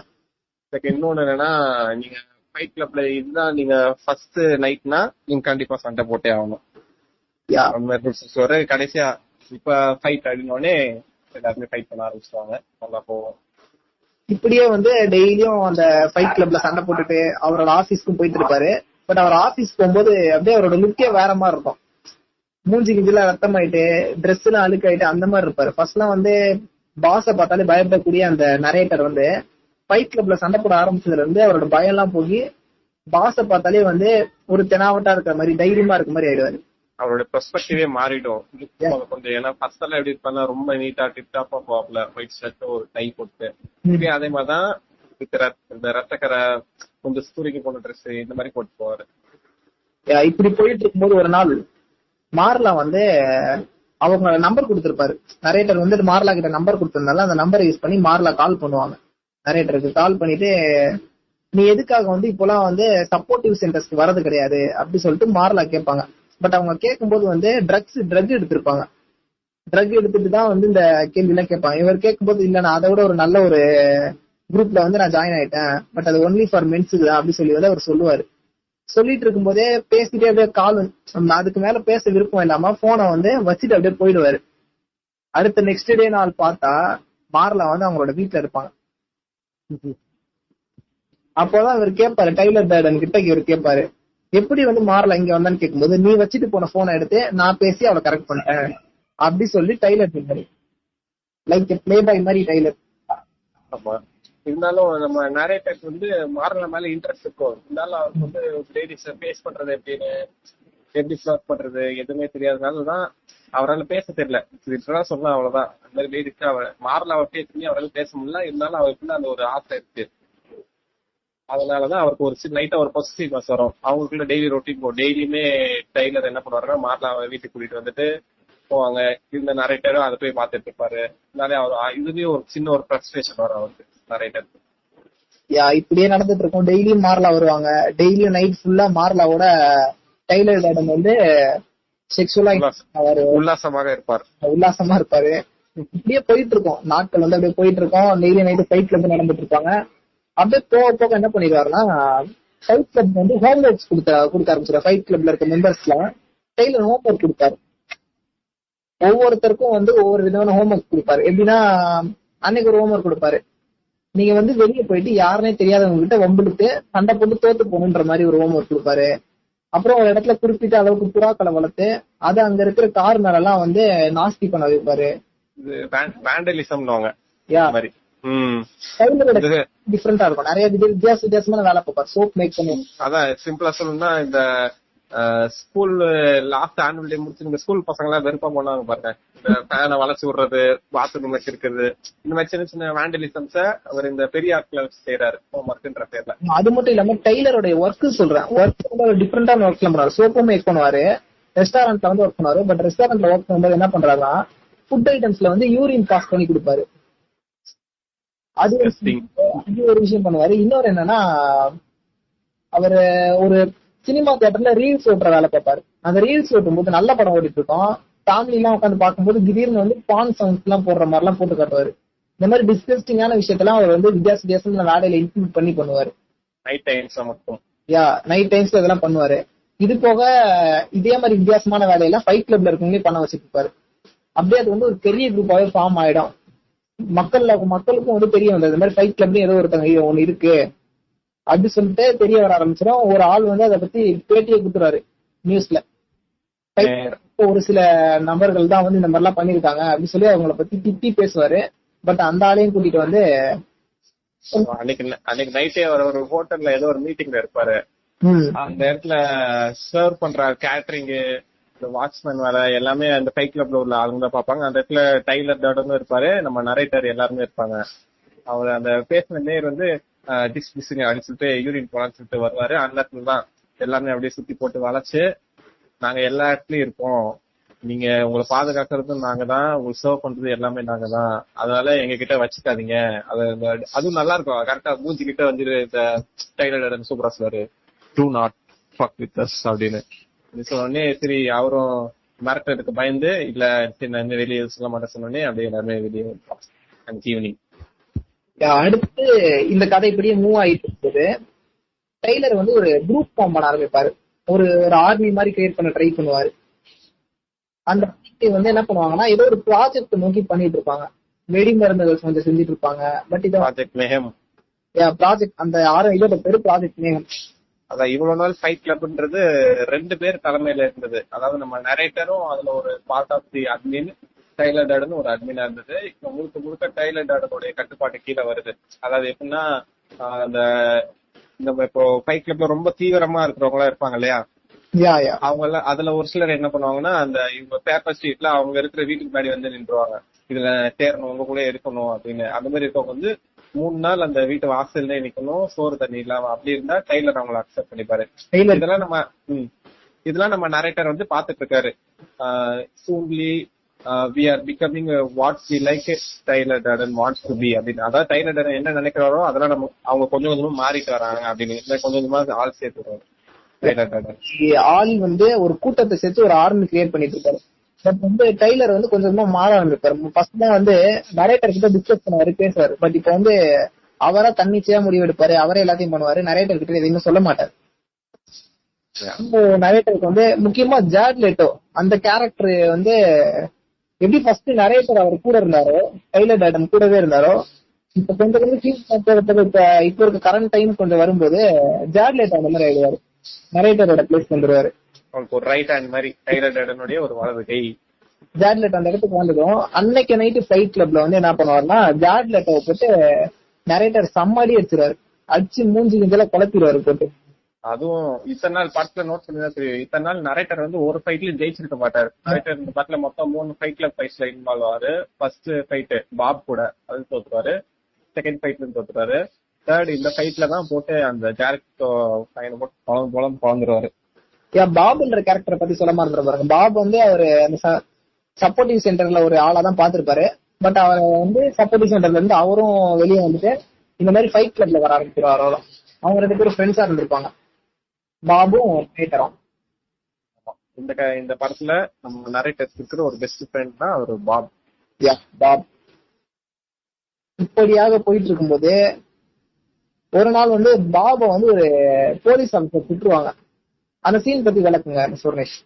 எனக்கு இன்னொன்னு என்னன்னா நீங்க ஃபைட் கிளப்ல இதுதான் நீங்க ஃபர்ஸ்ட் நைட்னா நீங்க கண்டிப்பா சண்டை போட்டே ஆகணும். வர கடைசியா இப்ப ஃபைட் அப்படின்னோடனே எல்லாருமே ஃபைட் பண்ண ஆரம்பிச்சிட்டாங்க நல்லா போவோம் இப்படியே வந்து டெய்லியும் அந்த ஃபைட் கிளப்ல சண்டை போட்டுட்டு அவரோட ஆபீஸ்க்கும் போயிட்டு இருப்பாரு. பட் அவர் ஆபீஸ் போகும்போது அப்படியே அவரோட லுக்கே வேற மாதிரி இருக்கும். மூஞ்சி கிஞ்சில ரத்தம் ஆயிட்டு ட்ரெஸ் எல்லாம் அழுக்காயிட்டு அந்த மாதிரி இருப்பாரு. ஃபர்ஸ்ட்லாம் வந்து பாஸ பார்த்தாலே பயப்படக்கூடிய அந்த நரேட்டர் வந்து ஃபைட் கிளப்ல சண்டை போட ஆரம்பிச்சதுல இருந்து அவரோட பயம் எல்லாம் போய் பாஸ பார்த்தாலே வந்து ஒரு தெனாவட்டா இருக்கிற மாதிரி தைரியமா இருக்க மாதிரி ஆயிடுவாரு. அவரோட பெர்ஸ்பெக்டிவே மாறிடும். கொஞ்சம் ஏன்னா ஃபர்ஸ்ட் எல்லாம் எப்படி இருப்பாங்க ரொம்ப நீட்டா டிப் டாப்பா போவாப்ல ஒயிட் ஷர்ட் ஒரு டை போட்டு. இப்பயும் அதே மாதிரிதான் இந்த ரத்தக்கரை கொஞ்சம் ஸ்தூரிக்கு போன ட்ரெஸ் இந்த மாதிரி போட்டு போவாரு. இப்படி போயிட்டு இருக்கும்போது ஒரு நாள் மார்லா வந்து அவங்க நம்பர் கொடுத்திருப்பாரு. நரேட்டர் வந்து மார்லா கிட்ட நம்பர் கொடுத்திருந்தால அந்த நம்பரை யூஸ் பண்ணி மார்லா கால் பண்ணுவாங்க. நரேட்டருக்கு கால் பண்ணிட்டு நீ எதுக்காக வந்து இப்போலாம் வந்து சப்போர்ட்டிவ் சென்டர்ஸ்க்கு வரது கிடையாது? அப்படி சொல்லிட்டு மார்லா கேட்பாங்க. பட் அவங்க கேட்கும்போது வந்து ட்ரக்ஸ் ட்ரக் எடுத்திருப்பாங்க. ட்ரக் எடுத்துட்டு தான் வந்து இந்த கேள்விலாம் கேட்பாங்க. இவர் கேட்கும்போது இல்ல நான் அதை விட ஒரு நல்ல ஒரு குரூப்ல வந்து நான் ஜாயின் ஆயிட்டேன். பட் அது ஒன்லி ஃபார் மென்ஸுக்கு தான் அப்படி சொல்லி வந்து அவர் சொல்லுவாரு. சொல்லிட்டு இருக்கும்போதே பேசிட்டே அப்படியே கால் அதுக்கு மேல பேச விருப்பம் இல்லாம போனை வந்து வச்சுட்டு அப்படியே போயிடுவாரு. அடுத்த நெக்ஸ்ட் டே நாள் பார்த்தா மார்லா வந்து அவங்களோட வீட்டுல இருப்பாங்க. அப்போதான் இவர் கேட்பாரு டைலர் டேடன் கிட்ட இவர் கேட்பாரு எப்படி வந்து மாறல இங்க வந்தான்னு கேட்கும்போது நீ வச்சுட்டு போன போனை எடுத்து நான் பேசி அவளை கரெக்ட் பண்ணிட்டேன் அப்படி சொல்லி டைலர் சொன்னாரு லைக் பிளே பாய் மாதிரி டைலர். ஆமா. இருந்தாலும் நம்ம நரேட்டர்ஸ் வந்து மாறல மேல இன்ட்ரெஸ்ட் இருக்கும். இருந்தாலும் அவருக்கு வந்து லேடிஸ ஃபேஸ் பண்றது எப்படின்னு எப்படி ஸ்டார்ட் பண்றது எதுவுமே தெரியாதனால தான் அவரால் பேச தெரியல. லிட்டரலா சொல்லலாம் அவ்வளவுதான். அந்த மாதிரி இருக்கு அவர் மாறல அவர் பேசி அவரால் பேச முடியல. இருந்தாலும் அவருக்குள்ள அந்த ஒரு ஆசை இருக்கு. அதனாலதான் அவருக்கு ஒரு சின்ன லைட்டா ஒரு பாசிட்டிவ்னஸ் வரும். அவங்களுக்குள்ள டெய்லி ரொட்டீன் போகும் டெய்லியுமே டைலர் என்ன பண்ணுவாருன்னா மாறல அவர் வீட்டுக்கு கூட்டிட்டு வந்துட்டு போவாங்க. இந்த நரேட்டரும் அதை போய் பார்த்துட்டு இருப்பாரு. அதனால அவர் இதுலயும் ஒரு சின்ன ஒரு ஃப்ரஸ்ட்ரேஷன் வரும் அவருக்கு நரேட்டர் யா இப்படியே நடந்துட்டு இருக்கும். டெய்லியும் மார்லா வருவாங்க. டெய்லியும் நைட் ஃபுல்லா மாறலாவோட டைலர் டேடன் வந்து செக்ஷுவலா அவர் உல்லாசமாக இருப்பார். உல்லாசமா இருப்பாரு. இப்படியே போயிட்டு இருக்கோம் நாட்கள் வந்து அப்படியே போயிட்டு இருக்கோம் டெய்லி நைட்டு ஃபைட் கிளப் நடந்துட்டு இருப்பாங்க அப்படியே போக போக என்ன பண்ணிடுவாருன்னா ஃபைட் கிளப் வந்து ஹோம் ஒர்க்ஸ் கொடுத்த கொடுக்க ஆரம்பிச்சிரு ஃபைட் கிளப்ல இருக்க மெம்பர்ஸ்லாம் டெய்லர் ஹோம் ஒர்க் கொடுப்பாரு. ஒவ்வொருத்தருக்கும் வந்து ஒவ்வொரு விதமான ஹோம் ஒர்க் கொடுப்பாரு. எப்படின்னா அன்னைக்கு ஒரு ஹோம் ஒர்க் கொடுப்பாரு. நீங்க வந்து வெளியே போயிட்டு யாருனே தெரியாதவங்க கிட்ட வம்பிழுத்து சண்டை போட்டு தோத்து போகணுன்ற மாதிரி ஒரு ஹோம் ஒர்க் கொடுப்பாரு. அப்புறம் ஒரு இடத்துல குறிப்பிட்ட அளவுக்கு புறாக்களை வளர்த்து அதை அங்க இருக்கிற கார் மேல எல்லாம் வந்து நாஸ்தி பண்ண வைப்பாரு டிஃப்ரெண்டா இருக்கும். நிறைய வித- வித்தியாச வித்தியாசமான வேலை பார்ப்பாரு. சோப் மேக் பண்ணுவோம் அதான் சிம்பிளா சொல்லணும்னா இந்த ஸ்கூல் லாஸ்ட் ஆனுவல் டே முடிச்சு இந்த ஸ்கூல் பசங்க எல்லாம் வெறுப்பா போனாங்க பாருங்க. ஃபேனை வளைச்சு விடுறது பாத்ரூம் வச்சிருக்கிறது இந்த மாதிரி சின்ன சின்ன வேண்டலிசம்ஸ அவர் இந்த பெரிய ஆட்களை வச்சு செய்யறாரு ஹோம்ஒர்க்ன்ற பேர்ல. அது மட்டும் இல்லாம டெய்லருடைய ஒர்க் சொல்றேன் ஒர்க் வந்து ஒரு டிஃப்ரெண்டான ஒர்க்ல பண்ணுவாரு சோப்பும் மேக் பண்ணுவாரு. ரெஸ்டாரண்ட்ல வந்து ஒர்க் பண்ணுவாரு. பட் ரெஸ்டாரண்ட்ல ஒர்க் பண்ணும்போது என்ன பண்றாருன்னா ஃபுட் ஐட்டம்ஸ்ல வந்து யூரின் பாஸ் பண்ணி கொடுப்பாரு. அது ஒரு விஷயம் பண்ணுவாரு. இன்னொரு என்னன்னா அவரு ஒரு சினிமா தியேட்டர்ல ரீல்ஸ் ஓட்டுற வேலை பார்ப்பாரு. அந்த ரீல்ஸ் ஓட்டும் போது நல்ல படம் ஓடிட்டு இருக்கோம் ஃபேமிலி எல்லாம் உட்காந்து பார்க்கும்போது திடீர்னு வந்து பான் சவுண்ட்ஸ் எல்லாம் போடுற மாதிரி எல்லாம் போட்டு காட்டுவாரு. இந்த மாதிரி டிஸ்கஸ்டிங்கான விஷயத்தெல்லாம் அவர் வந்து வித்தியாச வித்தியாசமான வேலையில இன்க்ளூட் பண்ணி பண்ணுவாரு. நைட் டைம்ஸ்ல மட்டும். யா நைட் டைம்ஸ்ல இதெல்லாம் பண்ணுவாரு. இது போக இதே மாதிரி வித்தியாசமான வேலையெல்லாம் ஃபைட் கிளப்ல இருக்கவங்களே பண்ண வச்சுட்டு இருப்பாரு அப்படியே அது வந்து ஒரு பெரிய குரூப்பாவே ஃபார்ம் ஆயிடும். மக்கள்ல மக்களுக்கும் வந்து தெரிய வந்தது இந்த மாதிரி ஃபைட் கிளப்ல ஏதோ ஒருத்தங்க ஒண்ணு இருக்கு. அப்படி சொல்லிட்டு தெரிய வர ஆரம்பிச்சிடும். ஒரு ஆள் வந்து அதை பத்தி பேட்டியை கொடுத்துறாரு நியூஸ்ல ஒரு சில நபர்கள் தான் வந்து இந்த மாதிரி எல்லாம் பண்ணிருக்காங்க அப்படின்னு சொல்லி அவங்கள பத்தி திட்டி பேசுவாரு. பட் அந்த ஆளையும் கூட்டிட்டு வந்து அன்னைக்கு அன்னைக்கு நைட்டே அவர் ஒரு ஹோட்டல்ல ஏதோ ஒரு மீட்டிங்ல இருப்பாரு. அந்த இடத்துல சர்வ் பண்ற கேட்டரிங் இந்த வாட்ச்மேன் வேலை எல்லாமே அந்த ஃபைட் கிளப்ல உள்ள ஆளுங்க தான் பார்ப்பாங்க. அந்த இடத்துல டைலர் டாடனும் இருப்பாரு. நம்ம நரேட்டர் எல்லாருமே இருப்பாங்க. அவர் அந்த பேசின நேர் வந்து டிஸ் டிஸ்ங்க அப்படின்னு சொல்லிட்டு யூரின் போலான்னு சொல்லிட்டு வருவாரு. அந்த இடத்துல தான் எல்லாமே அப்படியே சுத்தி போட்டு வளைச்சு நாங்க எல்லா இடத்துலயும் இருப்போம் நீங்க உங்களை பாதுகாக்கிறதும் நாங்க தான் உங்களுக்கு சர்வ் பண்றது எல்லாமே நாங்க தான். அதனால எங்க கிட்ட வச்சுக்காதீங்க. அது அதுவும் நல்லா இருக்கும். கரெக்டா மூஞ்சி கிட்ட வந்து இந்த டைலர் சூப்பரா சொல்லுவாரு. Do not fuck with us அப்படின்னு. இது சரி அவரும் மிரட்டுறதுக்கு பயந்து இல்ல சரி வெளியே சொல்ல மாட்டேன் சொன்னோடனே அப்படியே எல்லாருமே வெளியே அண்ட் ஈவினிங் அடுத்து இந்த கதை இப்படியே மூவ் ஆயிட்டு இருக்குது டெய்லர் வந்து ஒரு குரூப் ஃபார்ம் பண்ண ஆரம்பிப்பாரு. ஒரு ஒரு ஆர்மி மாதிரி கிரியேட் பண்ண ட்ரை பண்ணுவாரு. அந்த team வந்து என்ன பண்ணுவாங்கன்னா ஏதோ ஒரு ப்ராஜெக்ட் நோக்கி பண்ணிட்டு இருப்பாங்க. வெடி மருந்துகள் கொஞ்சம் செஞ்சுட்டு இருப்பாங்க. பட் இத ப்ராஜெக்ட் மேகம் ப்ராஜெக்ட் அந்த ஆறு இதோட பேரு ப்ராஜெக்ட் நேம் அதான் இவ்வளவு நாள் ஃபைட் கிளப்ன்றது ரெண்டு பேர் தலைமையில இருந்தது. அதாவது நம்ம நரேட்டரும் அதுல ஒரு part of the admin Tyler Durden ஒரு அட்மினா இருந்தது. இப்ப முழுக்க முழுக்க டைலர் டாடனுடைய கட்டுப்பாட்டு கீழே வருது. அதாவது எப்படின்னா அந்த நம்ம இப்போ ஃபைட் கிளப்ல ரொம்ப தீவிரமா இருக்கிறவங்களா இருப்பாங்க இல்லையா? அவங்க எல்லாம் அதுல ஒரு சிலர் என்ன பண்ணுவாங்கன்னா அந்த இவங்க பேப்பர் ஸ்ட்ரீட்ல அவங்க இருக்கிற வீட்டுக்கு முன்னாடி வந்து நின்றுவாங்க. இதுல தேரணும் உங்க கூட இருக்கணும் அப்படின்னு. அந்த மாதிரி இருக்கவங்க வந்து மூணு நாள் அந்த வீட்டு வாசல்லே நிக்கணும் சோறு தண்ணி இல்லாம. அப்படி இருந்தா டைலர் அவங்கள அக்செப்ட் பண்ணிப்பாரு. இதெல்லாம் நம்ம இதெல்லாம் நம்ம நரேட்டர் வந்து பாத்துட்டு இருக்காரு. Soonly we are becoming what we like Tyler Durden wants to be அப்படின்னு. அதாவது டைலர் டாடன் என்ன நினைக்கிறாரோ அதெல்லாம் நம்ம அவங்க கொஞ்சம் கொஞ்சமா மாறிட்டு வராங்க அப்படின்னு கொஞ்சம் கொஞ்சமா ஆள் டைலர் டாடன் ஆள் வந்து ஒரு கூட்டத்தை சேர்த்து ஒரு ஆர்மி கிரியேட் பண்ணிட்டு இருப்பாரு பட் வந்து டெய்லர் வந்து கொஞ்சம் கொஞ்சமா மாற ஆரம்பிப்பாரு. ஃபர்ஸ்ட் தான் வந்து நரேட்டர் கிட்ட டிஸ்கஸ் பண்ணுவாரு பேசுவாரு. பட் இப்போ வந்து அவரா தன்னிச்சையா முடிவு எடுப்பாரு அவரே எல்லாத்தையும் பண்ணுவாரு. நரேட்டர் கிட்ட எதையுமே சொல்ல மாட்டாரு. நரேட்டருக்கு வந்து முக்கியமா ஜாட் லெட்டோ அந்த கேரக்டர் வந்து எப்படி ஃபர்ஸ்ட் நரேட்டர் அவர் கூட இருந்தாரோ டைலர் டாடன் கூடவே இருந்தாரோ இப்ப கொஞ்சம் கொஞ்சம் ஃபீல் இப்ப இப்ப இருக்க கரண்ட் டைம் கொஞ்சம் வரும்போது ஜாட் லெட்டோ அந்த மாதிரி ஆயிடுவாரு. நரேட்டரோட பிளேஸ் வந்துருவாரு. அவங்களுக்கு ஒரு ரைட் ஹேண்ட் மாதிரி டைலர் டாடனுடைய ஒரு வலது கை. ஜாட்லெட் அந்த இடத்துக்கு வந்ததும் அன்னைக்கு நைட்டு ஃபைட் கிளப்ல வந்து என்ன பண்ணுவாருன்னா ஜாட்லெட்டை போட்டு நரேட்டர் சம்மாடி அடிச்சிருவாரு. அடிச்சு மூஞ்சி கிஞ்சல குழப்பிடுவாரு போட்டு. அதுவும் இத்தனை நாள் படத்துல நோட் பண்ணி தெரியும். இத்தனை நாள் நரேட்டர் வந்து ஒரு ஃபைட்லயும் ஜெயிச்சிருக்க மாட்டாரு. நரேட்டர் இந்த படத்துல மொத்தம் மூணு ஃபைட்ல ஃபைட்ஸ்ல இன்வால்வ் ஆவாரு. ஃபர்ஸ்ட் ஃபைட் பாப் கூட அது தோத்துருவாரு. செகண்ட் ஃபைட்ல தோத்துறாரு தேர்ட் இந்த ஃபைட்ல தான் போட்டு அந்த ஜாரக்டோ பையனை போட்டு பழம் பழம் பழந்துருவாரு. ஏன் பாபுன்ற கேரக்டரை பத்தி சொல்ல மாதிரி பாருங்க. பாப் வந்து அவரு அந்த சப்போர்ட்டிவ் சென்டர்ல ஒரு ஆளா தான் பாத்திருப்பாரு பட் அவர் வந்து சப்போர்ட்டிவ் சென்டர்ல இருந்து அவரும் வெளியே வந்துட்டு இந்த மாதிரி ஃபைட் கிளப்ல வர ஆரம்பிச்சிருவாரு அவங்க ரெண்டு பேரும் ஃப்ரெண்ட்ஸா இருந்திருப்பாங்க. பாபும் பீட்டரும் இந்த இந்த படத்துல நம்ம நரேட்டர் இருக்கிற ஒரு பெஸ்ட் ஃப்ரெண்ட் தான் அவர் பாப். யா பாப். இப்படியாக போயிட்டு இருக்கும்போது ஒரு நாள் வந்து பாப வந்து ஒரு போலீஸ் ஆஃபீஸர் திட்டுவாங்க. அந்த சீன் பத்தி விளக்குங்க சுரேஷ்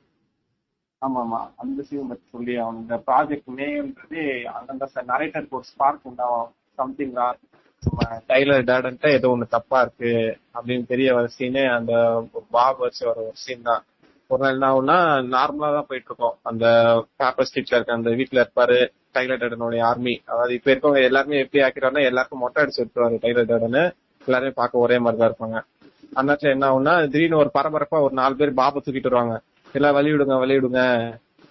ஆமா ஆமா அந்த சீன் பத்தி சொல்லி அவன் இந்த ப்ராஜெக்ட் நேம்ன்றது அந்த நரேட்டருக்கு ஒரு ஸ்பார்க் உண்டாகும் சம்திங் நம்ம டைலர் டேடன்ட்ட ஏதோ ஒண்ணு தப்பா இருக்கு அப்படின்னு தெரிய வர சீனே அந்த பாப் வச்சு வர ஒரு சீன் தான். ஒரு நாள் என்ன ஆகும்னா நார்மலா தான் போயிட்டு இருக்கோம். அந்த பேப்பர் ஸ்ட்ரீட்ல இருக்க அந்த வீட்டுல இருப்பாரு டைலர் டேடனுடைய ஆர்மி அதாவது இப்ப இருக்கவங்க எல்லாருமே எப்படி ஆக்கிறாங்கன்னா எல்லாருக்கும் மொட்டை அடிச்சு விட்டுருவாரு டைலர் டேடனு. எல்லாருமே பார்க்க ஒரே மாதிரி தான் இருப்பாங்க. அந்த நேரத்துல என்ன ஆகும்னா திடீர்னு ஒரு பரபரப்பா ஒரு நாலு பேர் பாபை தூக்கிட்டு வருவாங்க. எல்லாம் வழி விடுங்க வழி விடுங்க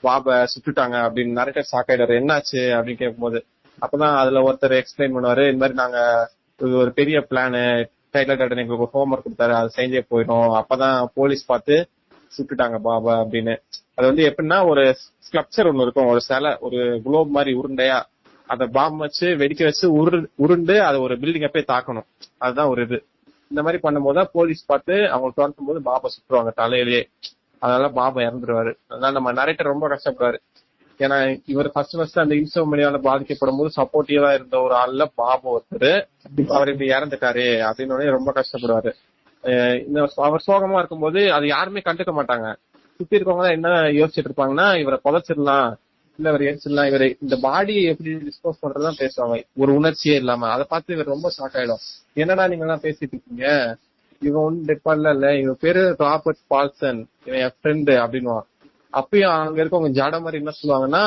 பாபை சுட்டுட்டாங்க அப்படின்னு நிறைய ஷாக் ஆயிடுவாரு. என்னாச்சு? அப்படின்னு கேட்கும்போது அப்பதான் அதுல ஒருத்தர் எக்ஸ்பிளைன் பண்ணுவாரு இந்த மாதிரி நாங்க இது ஒரு பெரிய பிளானு டைலர் கார்டன் எங்களுக்கு ஹோம் ஒர்க் கொடுத்தாரு அது செஞ்சே போயிடும். அப்பதான் போலீஸ் பார்த்து சுட்டுட்டாங்க பாபா அப்படின்னு. அது வந்து எப்படின்னா ஒரு ஸ்கல்ப்சர் ஒண்ணு இருக்கும். ஒரு சிலை ஒரு குளோப் மாதிரி உருண்டையா அத பாம் வச்சு வெடிக்க வச்சு உரு உருண்டு அதை ஒரு பில்டிங்க போய் தாக்கணும். அதுதான் ஒரு இது. இந்த மாதிரி பண்ணும்போது தான் போலீஸ் பார்த்து அவங்க துரத்தும் போது பாபா சுட்டுருவாங்க தலையிலேயே. அதனால பாபா இறந்துருவாரு. அதனால நம்ம நரேட்டர் ரொம்ப கஷ்டப்படுவாரு. ஏன்னா இவர் ஃபர்ஸ்ட் ஃபர்ஸ்ட் அந்த இன்சோமனியால பாதிக்கப்படும் போது சப்போர்ட்டிவா இருந்த ஒரு ஆள்ல பாபா ஒருத்தர். அவர் இப்படி இறந்துட்டாரு அப்படின்னு ரொம்ப கஷ்டப்படுவாரு. இந்த அவர் சோகமா இருக்கும்போது அது யாருமே கண்டுக்க மாட்டாங்க. சுத்தி இருக்கவங்க தான் என்ன யோசிச்சுட்டு இருப்பாங்கன்னா இவரை புதைச்சிடலாம் இல்ல இவர் எரிச்சிடலாம் இவரை இந்த பாடியை எப்படி டிஸ்போஸ் பண்றதுதான் பேசுவாங்க. ஒரு உணர்ச்சியே இல்லாம. அதை பார்த்து இவர் ரொம்ப ஷாக் ஆயிடும். என்னடா நீங்க எல்லாம் பேசிட்டு இருக்கீங்க? இவன் ஒன்னும் டெட் பாடல இல்ல. இவன் பேரு ராபர்ட் பால்சன். இவன் என் ஃப்ரெண்டு அப்படின்னுவான். அப்பயும் அங்க இருக்கவங்க ஜாட மாதிரி என்ன சொல்லுவாங்கன்னா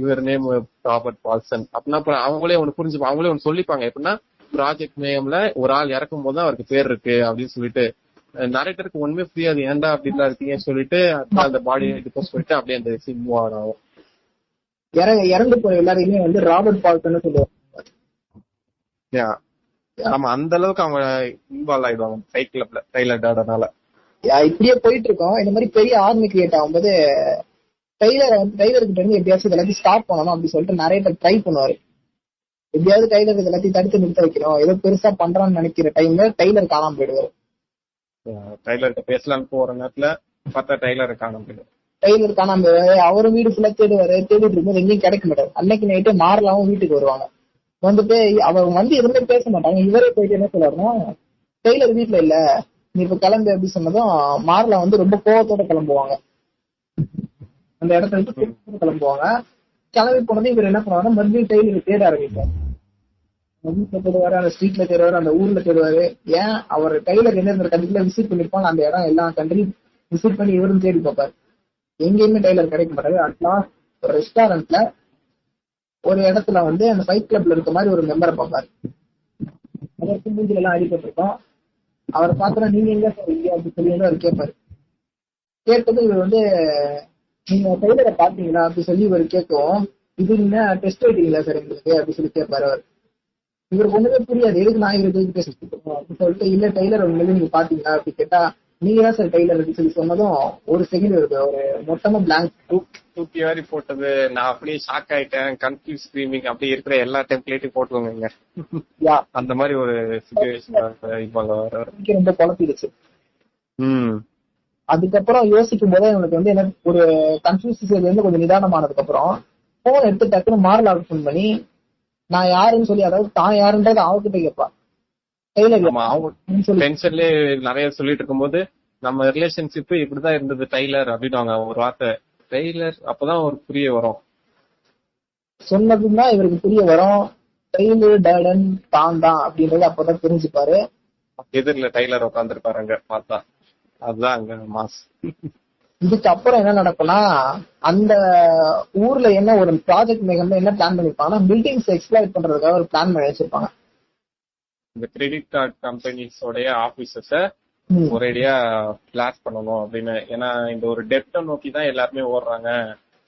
இவர் நேம் ராபர்ட் பால்சன் அப்படின்னா அவங்களே ஒண்ணு புரிஞ்சுப்பாங்க அவங்களே ஒண்ணு சொல்லிப்பாங்க. எப்படின்னா ப்ராஜெக்ட் நேம்ல ஒரு ஆள் இறக்கும் போது அவருக்கு பேர் இருக்கு அப்படின்னு சொல்லிட்டு. நரேட்டருக்கு ஒண்ணுமே புரியாது ஏன்டா அப்படிலாம் இருக்கீங்கன்னு சொல்லிட்டு அந்த பாடியை டிபோஸ் பண்ணிட்டு அப்படியே அந்த சீன் மூவ் ஆகும். இறங்க இறந்து போன எல்லாரையுமே வந்து ராபர்ட் பால்சன் சொல்லுவாங்க. ஆமா அந்த அளவுக்கு அவங்க இன்வால்வ் ஆயிடுவாங்க ஃபைட் கிளப்ல டைலர் டாடனால இப்படியே போயிட்டு இருக்கோம் இந்த மாதிரி பெரிய ஆர்மி கிரியேட் ஆகும்போது டெய்லரை வந்து டெய்லர் கிட்ட இருந்து எப்படியாச்சும் எல்லாத்தையும் ஸ்டாப் பண்ணணும் அப்படின்னு சொல்லிட்டு நிறைய பேர் ட்ரை பண்ணுவாரு. எப்படியாவது டெய்லர் இது எல்லாத்தையும் தடுத்து நிறுத்த வைக்கணும். ஏதோ பெருசா பண்றான்னு நினைக்கிற டைம்ல டெய்லர் காணாம போயிடுவாரு. டைலர்கிட்ட பேசலாம்னு போற நேரத்துல பார்த்தா டைலர் காணாம போயிடும் டெய்லர் காணாம போயிடுவாரு. அவரும் வீடு ஃபுல்லா தேடுவாரு. தேடிட்டு இருக்கும்போது எங்கேயும் கிடைக்க மாட்டாரு. அன்னைக்கு நைட்டு மாறலாவும் வீட்டுக்கு வருவாங்க. வந்துட்டு அவர் வந்து எதுவுமே பேச மாட்டாங்க. இவரே போயிட்டு என்ன சொல்றாருன்னா டெய்லர் வீட்டுல இல்ல. இப்ப கிளம்பு அப்படி சொன்னதும் மார்ல வந்து ரொம்ப கோவத்தோட கிளம்புவாங்க. அந்த இடத்துல இருந்து கிளம்புவாங்க. கிளம்பி போனதும் இவர் என்ன பண்ணுவாங்க மறுபடியும் டெய்லர் தேட ஆரம்பிப்பார். வீட்டுல தேடுவாரு அந்த ஸ்ட்ரீட்ல தேடுவாரு அந்த ஊர்ல தேடுவாரு. ஏன்? அவர் டெய்லர் எந்தெந்த கண்ட்ரில விசிட் பண்ணிருப்பாங்க. அந்த இடம் எல்லா கண்ட்ரி விசிட் பண்ணி இவரும் தேடி பார்ப்பாரு. எங்கேயுமே டெய்லர் கிடைக்க மாட்டாரு. அட்லாஸ்ட் ஒரு ரெஸ்டாரண்ட்ல ஒரு இடத்துல வந்து அந்த ஃபைட் கிளப்ல இருக்க மாதிரி ஒரு மெம்பரை பார்ப்பாரு. அதற்கு மூஞ்சில எல்லாம் அடிபட்டிருக்கோம். அவரை பார்த்தா நீங்க எங்க சார் இல்லையா அப்படின்னு சொல்லி வந்து அவர் கேட்பாரு. கேட்டது இவர் வந்து நீங்க டெய்லரை பாத்தீங்களா அப்படி சொல்லி இவர் கேட்கும் இது நீங்க டெஸ்ட் வைட்டீங்களா சார் எங்களுக்கு? அப்படி சொல்லி கேட்பாரு அவர். இவருக்கு ஒண்ணுமே புரியாது. எதுக்கு நான் இவருக்கு டெஸ்ட் அப்படின்னு சொல்லிட்டு இல்ல டெய்லர் உங்களுக்கு நீங்க பாத்தீங்களா அப்படி கேட்டா நீங்க தான் சார் டெய்லர் அப்படின்னு சொல்லி சொன்னதும் ஒரு செகண்ட் இருக்கு ஒரு மொத்தமா பிளாங்க் தூக்கி வாரி போட்டது நான் அப்படியே ஷாக் ஆயிட்டேன் கன்ஃபியூஸ் ஸ்க்ரீமிங் அப்படியே இருக்கிற எல்லா டெம்ப்ளேட்டையும் போட்டுக்கோங்க அந்த மாதிரி ஒரு சுச்சுவேஷன் எனக்கு ரொம்ப குழப்பிடுச்சு. ம். அதுக்கப்புறம் யோசிக்கும் போதே எனக்கு வந்து என்ன ஒரு கன்ஃபியூஸ் இருந்து கொஞ்சம் நிதானமானதுக்கு அப்புறம் போன் எடுத்து டக்குன்னு மாரலாக ஃபோன் பண்ணி நான் யாருன்னு சொல்லி அதாவது தான் யாருன்றது அவகிட்ட கேட்பா. டென்ஷன்லயே நிறைய சொல்லிட்டு இருக்கும்போது நம்ம ரிலேஷன்ஷிப் இப்படிதான் இருந்தது. டைலர் அப்படின்னு ஒரு வார்த்தை. டெய்லர் அப்பதான் ஒரு புரிய வரும். சொன்னதும் தான் இவருக்கு புரிய வரும். டெய்லர் டேடன் தான் தான் அப்படின்றது அப்பதான் தெரிஞ்சுப்பாரு. எதிரில டைலர் உட்காந்துருப்பாரு அங்க பார்த்தா. அதுதான் அங்க மாஸ் இதுக்கு அப்புறம் என்ன நடக்கும்னா அந்த ஊர்ல என்ன ஒரு ப்ராஜெக்ட் மேகம் என்ன பிளான் பண்ணிருப்பாங்கன்னா பில்டிங்ஸ் எக்ஸ்ப்ளாய்ட் பண்றதுக்காக ஒரு பிளான் பண்ணி வச்சிருப்பாங்க. இந்த கிரெடிட் கார்டு கம்பெனிஸோடைய ஆபீசஸ. ஒரேடியா கிளாஸ் பண்ணணும் அப்படின்னு. ஏன்னா இந்த ஒரு டெப்ட நோக்கி தான் எல்லாருமே ஓடுறாங்க.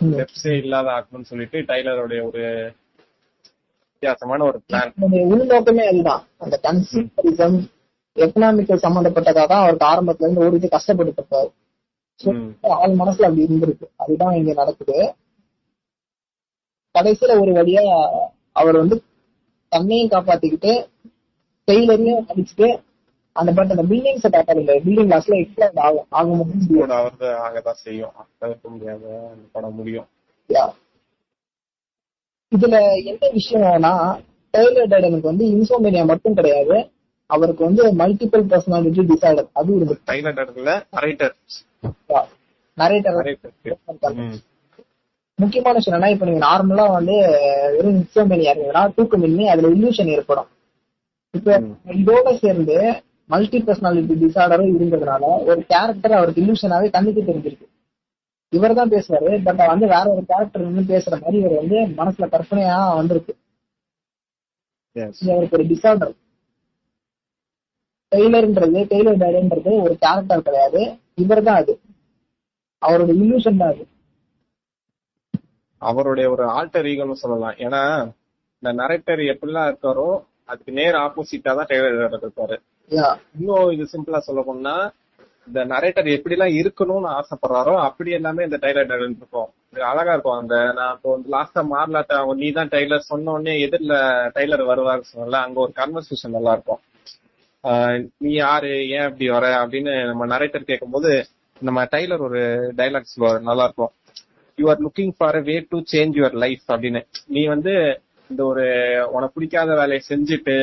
டெப்ஸே இல்லாத ஆக்கணும்னு சொல்லிட்டு டைலருடைய ஒரு வித்தியாசமான ஒரு பிளான் உள்நோக்கமே அதுதான். அந்த கன்சியூமரிசம் எக்கனாமிக்கல் சம்பந்தப்பட்டதா தான் அவருக்கு ஆரம்பத்துல இருந்து ஒரு இது கஷ்டப்பட்டு இருப்பாரு So, ஆள் மனசுல அப்படி இருந்திருக்கு. அதுதான் இங்க நடக்குது. கடைசியில ஒரு வழியா அவர் வந்து தன்னையும் காப்பாத்திக்கிட்டு டெய்லரையும் அடிச்சுட்டு அந்த பட் அந்த பில்டிங்ஸை காப்பாடுங்க பில்டிங் லாஸ்ட்ல எக்ஸ்பிளைன் ஆகும். ஆகும் அவரது ஆகதான் செய்யும். தவிர்க்க முடியாத. அந்த படம் முடியும். இதுல என்ன விஷயம்னா டெய்லர் டைடனுக்கு வந்து இன்சோமேனியா மட்டும் கிடையாது. அவருக்கு வந்து மல்டிபிள் பர்சனாலிட்டி டிசார்டர் அது இருந்துச்சு டைலர் இடத்துல நரைட்டர் நரேட்டர் முக்கியமான விஷயம் என்னன்னா இப்ப நீங்க நார்மலா வந்து வெறும் இன்சோமேனியா இருந்தீங்கன்னா தூக்கமின்மை அதுல இல்லூஷன் ஏற்படும். இப்ப இதோட சேர்ந்து மல்டி பர்சனாலிட்டி டிசார்டரும் இருந்ததுனால ஒரு கேரக்டர் அவருக்கு இல்லூஷனாவே கண்ணுக்கு தெரிஞ்சிருக்கு. இவர் தான் பேசுவாரு பட் வந்து வேற ஒரு கேரக்டர் வந்து பேசுற மாதிரி இவர் வந்து மனசுல கற்பனையா வந்திருக்கு. அவருக்கு ஒரு டிசார்டர் டெய்லர்ன்றது டெய்லர் டேடுன்றது ஒரு கேரக்டர் கிடையாது. இவர் தான் அது. அவரோட இல்லூஷன் தான் அது. அவருடைய ஒரு ஆல்டர் ஈகோன்னு சொல்லலாம். ஏன்னா இந்த நரேட்டர் எப்படிலாம் இருக்காரோ அதுக்கு நேர் ஆப்போசிட்டா தான் டெய்லர் இருக்காரு யா இன்னும் இது சிம்பிளா சொல்ல போனா இந்த நரேட்டர் எப்படி எல்லாம் இருக்கணும்னு ஆசைப்படுறாரோ அப்படி எல்லாமே இந்த டைலர் இருக்கும். இது அழகா இருக்கும். அந்த நான் இப்போ வந்து லாஸ்டா மார்லாட்ட நீ தான் டைலர் சொன்ன உடனே எதிரில டைலர் வருவாரு சொன்னல அங்க ஒரு கன்வர்சேஷன் நல்லா இருக்கும். நீ யாரு? ஏன் இப்படி வர? அப்படின்னு நம்ம நரேட்டர் கேட்கும்போது நம்ம டைலர் ஒரு டைலாக் சொல்லுவார் நல்லா இருக்கும். You are looking for way to change your life அப்படின்னு. நீ வந்து இந்த ஒரு உனக்கு பிடிக்காத வேலையை செஞ்சுட்டு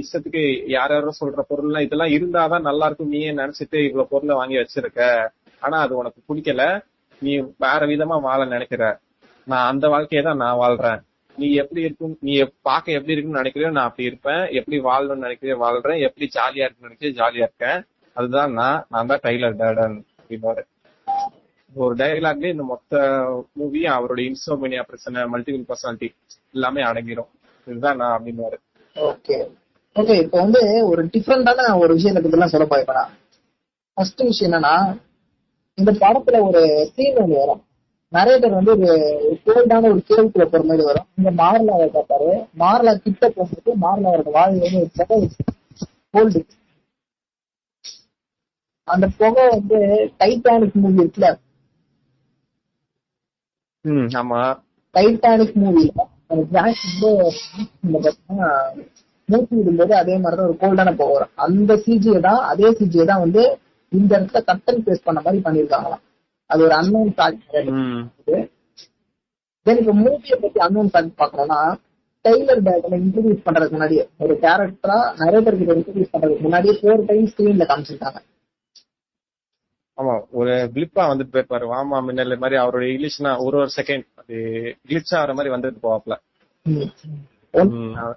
இஷ்டத்துக்கு யார் யாரோ சொல்ற பொருள்லாம் இதெல்லாம் இருந்தாதான் நல்லா இருக்கும் நீயே நினைச்சிட்டு இவ்வளவு பொருளை வாங்கி வச்சிருக்க. ஆனா அது உனக்கு பிடிக்கல. நீ வேற விதமா வாழ நினைக்கிற. நான் அந்த வாழ்க்கையை தான் நான் வாழ்றேன். நீ எப்படி இருக்கும்? நீ பார்க்க எப்படி இருக்குன்னு நினைக்கிறியோ நான் அப்படி இருப்பேன். எப்படி வாழணும்னு நினைக்கிறியோ வாழ்றேன். எப்படி ஜாலியா இருக்குன்னு நினைக்கிறியோ ஜாலியா இருக்கேன். அதுதான் நான் நான் தான் டைலர் டேடன் அப்படின்னு ஒரு டைலாக்லயே இந்த மொத்த மூவியும் அவரோட இன்சோமினியா பிரச்சனை மல்டிபிள் பர்சனாலிட்டி எல்லாமே அடங்கிடும் இதுதான் நான் அப்படின்னு ஓகே ஓகே இப்போ வந்து ஒரு டிஃப்ரெண்டான ஒரு விஷயத்தை பத்தி எல்லாம் சொல்ல போயிருப்பேன் ஃபர்ஸ்ட் விஷயம் என்னன்னா இந்த படத்துல ஒரு சீன் ஒன்று வரும். பேர் வந்து ஒரு கோல்டான ஒரு கேள்விக்குள்ள போற மாதிரி வரும். இங்க மார்லாவை பார்த்தாரு மார்லா கிட்ட போகும்போது மார்லாவோட வாழ்வு வந்து ஒரு புகை கோல்டு அந்த புகை வந்து டைட்டானிக் மூவி இருக்குல்ல ஆமா. டைட்டானிக் மூவில அந்த ஜாக் பார்த்தீங்கன்னா மூச்சு விடும்போது அதே மாதிரிதான் ஒரு கோல்டான புகை வரும் அந்த சிஜியை தான் அதே சிஜியை தான் வந்து இந்த இடத்துல கட்டன் பேஸ் பண்ண மாதிரி பண்ணிருக்காங்களாம் அது ஒரு அன்னோன் ஃபேக்ட் தென் இப்ப மூவியை பத்தி அன்னோன் ஃபேக்ட் பாக்கணும்னா டெய்லர் பேக்கனை இன்ட்ரடியூஸ் பண்றதுக்கு முன்னாடி ஒரு கேரக்டரா நரேட்டர் கிட்ட இன்ட்ரடியூஸ் பண்றதுக்கு முன்னாடி ஃபோர் டைம் ஸ்கிரீன்ல காமிச்சிருக்காங்க. ஆமா ஒரு கிளிப்பா வந்துட்டு போயிருப்பாரு வாமா மின்னல் மாதிரி அவரோட இங்கிலீஷ்னா ஒரு ஒரு செகண்ட் அது கிளிச் ஆகிற மாதிரி வந்துட்டு போவாப்ல.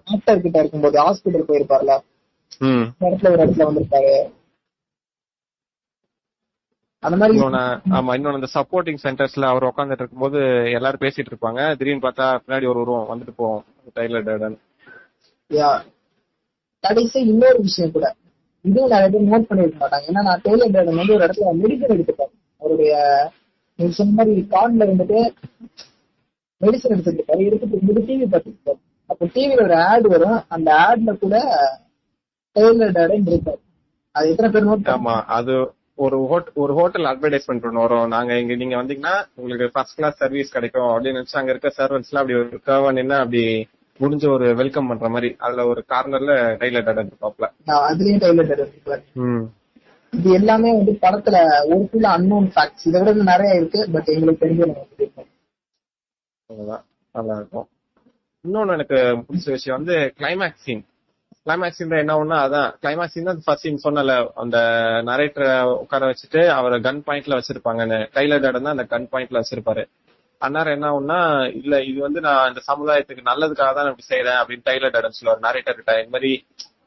டாக்டர் கிட்ட இருக்கும்போது ஹாஸ்பிட்டல் போயிருப்பார்ல? இடத்துல ஒரு இடத்துல வந்திருப்பாரு. அந்த மாதிரி இன்னொன்னு ஆமா இன்னொன்னு அந்த சப்போர்ட்டிங் சென்டர்ஸ்ல அவர் உட்காந்துட்டு இருக்கும்போது எல்லாரும் பேசிட்டு இருப்பாங்க. திடீர்னு பார்த்தா பின்னாடி ஒரு உருவம் வந்துட்டு போவோம் டைலர் டேடன். கடைசி இன்னொரு விஷயம் கூட. இதுவும் நிறைய பேர் நோட் பண்ணிருக்க மாட்டாங்க ஏன்னா நான் டெய்லர் டேடன் வந்து ஒரு இடத்துல மெடிசன் எடுத்துப்பேன் அவருடைய நீங்க சொன்ன மாதிரி கார்டுல இருந்துட்டு மெடிசன் எடுத்துட்டு இருப்பாரு எடுத்துட்டு இருக்கும்போது டிவி பார்த்துருப்பாரு அப்போ டிவியில ஒரு ஆட் வரும். அந்த ஆட்ல கூட டெய்லர் டேடன் இருப்பாரு அது எத்தனை பேர் நோட் ஆமா அது ஒரு ஹோட் ஒரு ஹோட்டல் அட்வர்டைஸ்மெண்ட் ஒன்று வரும். நாங்க இங்க நீங்க வந்தீங்கன்னா உங்களுக்கு ஃபர்ஸ்ட் கிளாஸ் சர்வீஸ் கிடைக்கும் அப்படின்னு நினைச்சு அங்க இருக்க சர்வன்ஸ் எல்லாம் அப்படி ஒரு கவர் என்ன அப்படி முடிஞ்ச ஒரு வெல்கம் பண்ற மாதிரி அதுல ஒரு கார்னர்ல டைலர் டேடன் இருப்பாப்ல அதுலயும் இருப்பாரு ம். இது எல்லாமே வந்து படத்துல ஒரு சில அன்னோன் ஃபேக்ட்ஸ் இதை விட நிறைய இருக்கு பட் எங்களுக்கு தெரிஞ்சு அவ்வளவுதான். நல்லா இருக்கும் இன்னொன்னு எனக்கு பிடிச்ச விஷயம் வந்து கிளைமேக்ஸ் சீன் கிளைமேக்ஸ் சீன் என்ன ஒண்ணு அதான் கிளைமேக்ஸ் சீன் தான் ஃபர்ஸ்ட் சீன் சொன்னல அந்த நரேட்டரை உட்கார வச்சுட்டு அவரை கன் பாயிண்ட்ல வச்சிருப்பாங்கன்னு. டைலர் டேடன் தான் அந்த கன் பாயிண்ட்ல வச்சிருப்பாரு. அன்னார் என்ன ஆகும்னா இல்ல இது வந்து நான் இந்த சமுதாயத்துக்கு நல்லதுக்காக தான் இப்படி செய்யறேன் அப்படின்னு டைலர் டேடன் சொல்லுவார் நரேட்டர் கிட்ட. இந்த மாதிரி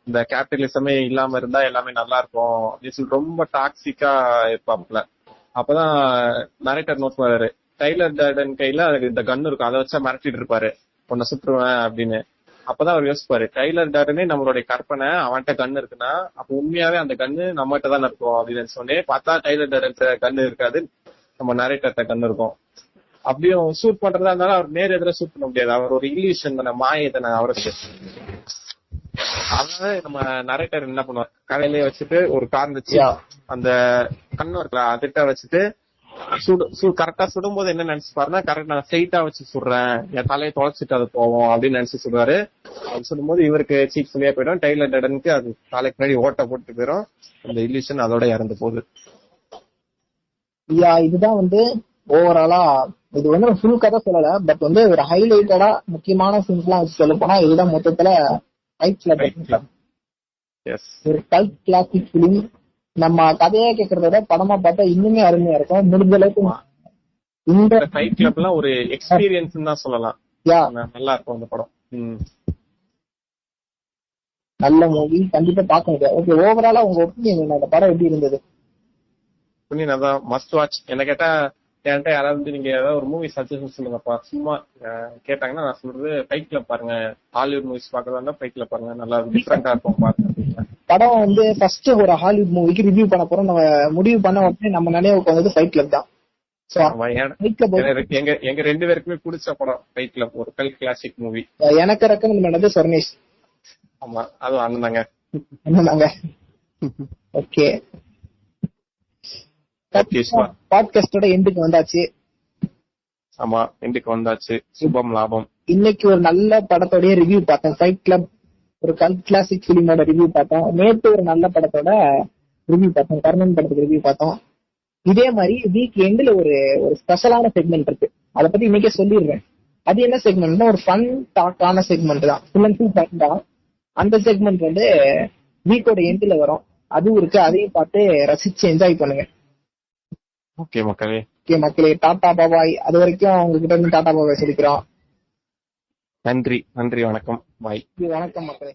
இந்த கேபிட்டலிசமே இல்லாம இருந்தா எல்லாமே நல்லா இருக்கும் அப்படின்னு சொல்லி ரொம்ப டாக்ஸிக்கா இருப்பாப்ல அப்பதான் நரேட்டர் நோட் பண்ணுவாரு டைலர் டேடன் கையில அதுக்கு இந்த கன் இருக்கும் அதை வச்சா மிரட்டிட்டு இருப்பாரு உன்னை சுற்றுவேன் அப்படின்னு. அப்பதான் அவர் யோசிப்பாரு டைலர் டேடனே நம்மளுடைய கற்பனை அவன்கிட்ட கன் இருக்குன்னா அப்ப உண்மையாவே அந்த கன்னு நம்மகிட்ட தான் இருக்கும் அப்படின்னு சொன்னே பார்த்தா டைலர் டேடன் கண்ணு இருக்காது நம்ம நரேட்டர்கிட்ட கண்ணு இருக்கும். அப்படியும் ஷூட் பண்றதா இருந்தாலும் அவர் நேர் எதிர ஷூட் பண்ண முடியாது. அவர் ஒரு இல்யூஷன் தானே மாயை தானே அவருக்கு அதனால நம்ம நரேட்டர் என்ன பண்ணுவார்? கடையிலேயே வச்சுட்டு ஒரு கார் வச்சு. அந்த கண்ணு இருக்குல்ல அதிட்ட வச்சுட்டு சுடு சு கரெக்டா சுடும் போது என்ன நினைச்சுப்பாருன்னா கரெக்ட் நான் ஸ்ட்ரைட்டா வச்சு சுடுறேன். என் தலையை தொலைச்சிட்டு அது போவோம் அப்படின்னு நினைச்சு சுடுவாரு. அது சுடும்போது இவருக்கு சீக் சொல்லியா போயிடும். டெய்லர் டடனுக்கு அது தலைக்கு முன்னாடி ஓட்ட போட்டு போயிடும் அந்த இல்லியூஷன் அதோட இறந்து போகுது. இதுதான் வந்து ஓவராலா இது வந்து ஃபுல் கதை சொல்லல பட் வந்து ஒரு ஹைலைட்டடா முக்கியமான சீன்ஸ் எல்லாம் வச்சு சொல்ல போனா இதுதான் மொத்தத்துல ஒரு கல்ட் கிளாசிக் பிலிம் நம்ம கதையா கேட்கறத விட படமா பார்த்தா இன்னுமே அருமையா இருக்கும். முடிஞ்ச அளவுக்கு இந்த ஃபைட் கிளப் எல்லாம் ஒரு எக்ஸ்பீரியன்ஸ் தான் சொல்லலாம். யா நல்லா இருக்கும் அந்த படம். நல்ல மூவி கண்டிப்பா பார்க்க முடியாது. ஓகே ஓவராலா உங்க ஒப்பீனியன் என்ன? இந்த படம் எப்படி இருந்தது? புண்ணியன் அதான் மஸ்ட் வாட்ச் என்ன கேட்டா என்கிட்ட யாராவது நீங்க ஏதாவது ஒரு மூவி சஜஷன் சொல்லுங்கப்பா சும்மா கேட்டாங்கன்னா நான் சொல்றது கிளப் பாருங்க. ஹாலிவுட் மூவிஸ் பாக்குறதா கிளப் பாருங்க. நல்லா டிஃப்ரெண்டா இருக்கும் பாருங்க. படம் வந்து ஃபர்ஸ்ட் ஒரு ஹாலிவுட் மூவிக்கு ரிவ்யூ பண்ண போறோம். நம்ம முடிவு பண்ண உடனே நம்ம நினைவுக்கு வந்தது ஃபைட் கிளப் தான். எங்க எங்க ரெண்டு பேருக்குமே பிடிச்ச படம் ஃபைட் கிளப் ஒரு கல் கிளாசிக் மூவி எனக்கு ரெக்கமெண்ட் பண்ணது சொர்ணேஷ் ஆமா அதுவும் அண்ணந்தாங்க என்னதாங்க ஓகே Okay, sure. பாட்காஸ்டோட எண்டுக்கு வந்தாச்சு. ஆமா இன்றைக்கு வந்தாச்சு. சுபம் லாபம். இன்னைக்கு ஒரு நல்ல படத்தோடய ரிவ்யூ பார்த்தேன். ஃபைட் கிளப் ஒரு கல் கிளாசிக் பிலிமோட ரிவ்யூ பார்த்தோம். நேத்து ஒரு நல்ல படத்தோட ரிவ்யூ பார்த்தோம். கர்ணன் படத்துக்கு ரிவ்யூ பார்த்தோம். இதே மாதிரி வீக் எண்ட்ல ஒரு ஒரு ஸ்பெஷலான செக்மெண்ட் இருக்கு. அதை பத்தி இன்னைக்கே சொல்லிடுறேன். அது என்ன செக்மெண்ட்னா ஒரு ஃபன் டாக்கான செக்மெண்ட் தான். ஃபுல் அண்ட் ஃபுல் ஃபன் தான். அந்த செக்மெண்ட் வந்து வீக்கோட எண்ட்ல வரும். அதுவும் இருக்கு. அதையும் பார்த்து ரசிச்சு என்ஜாய் பண்ணுங்க. ஓகே மக்களே. ஓகே மக்களே டாடா பாபாய் அது வரைக்கும் உங்ககிட்ட இருந்து டாடா பாபாய் சொல்லிக்கிறோம். நன்றி நன்றி வணக்கம். பாய் வணக்கம் மக்களே.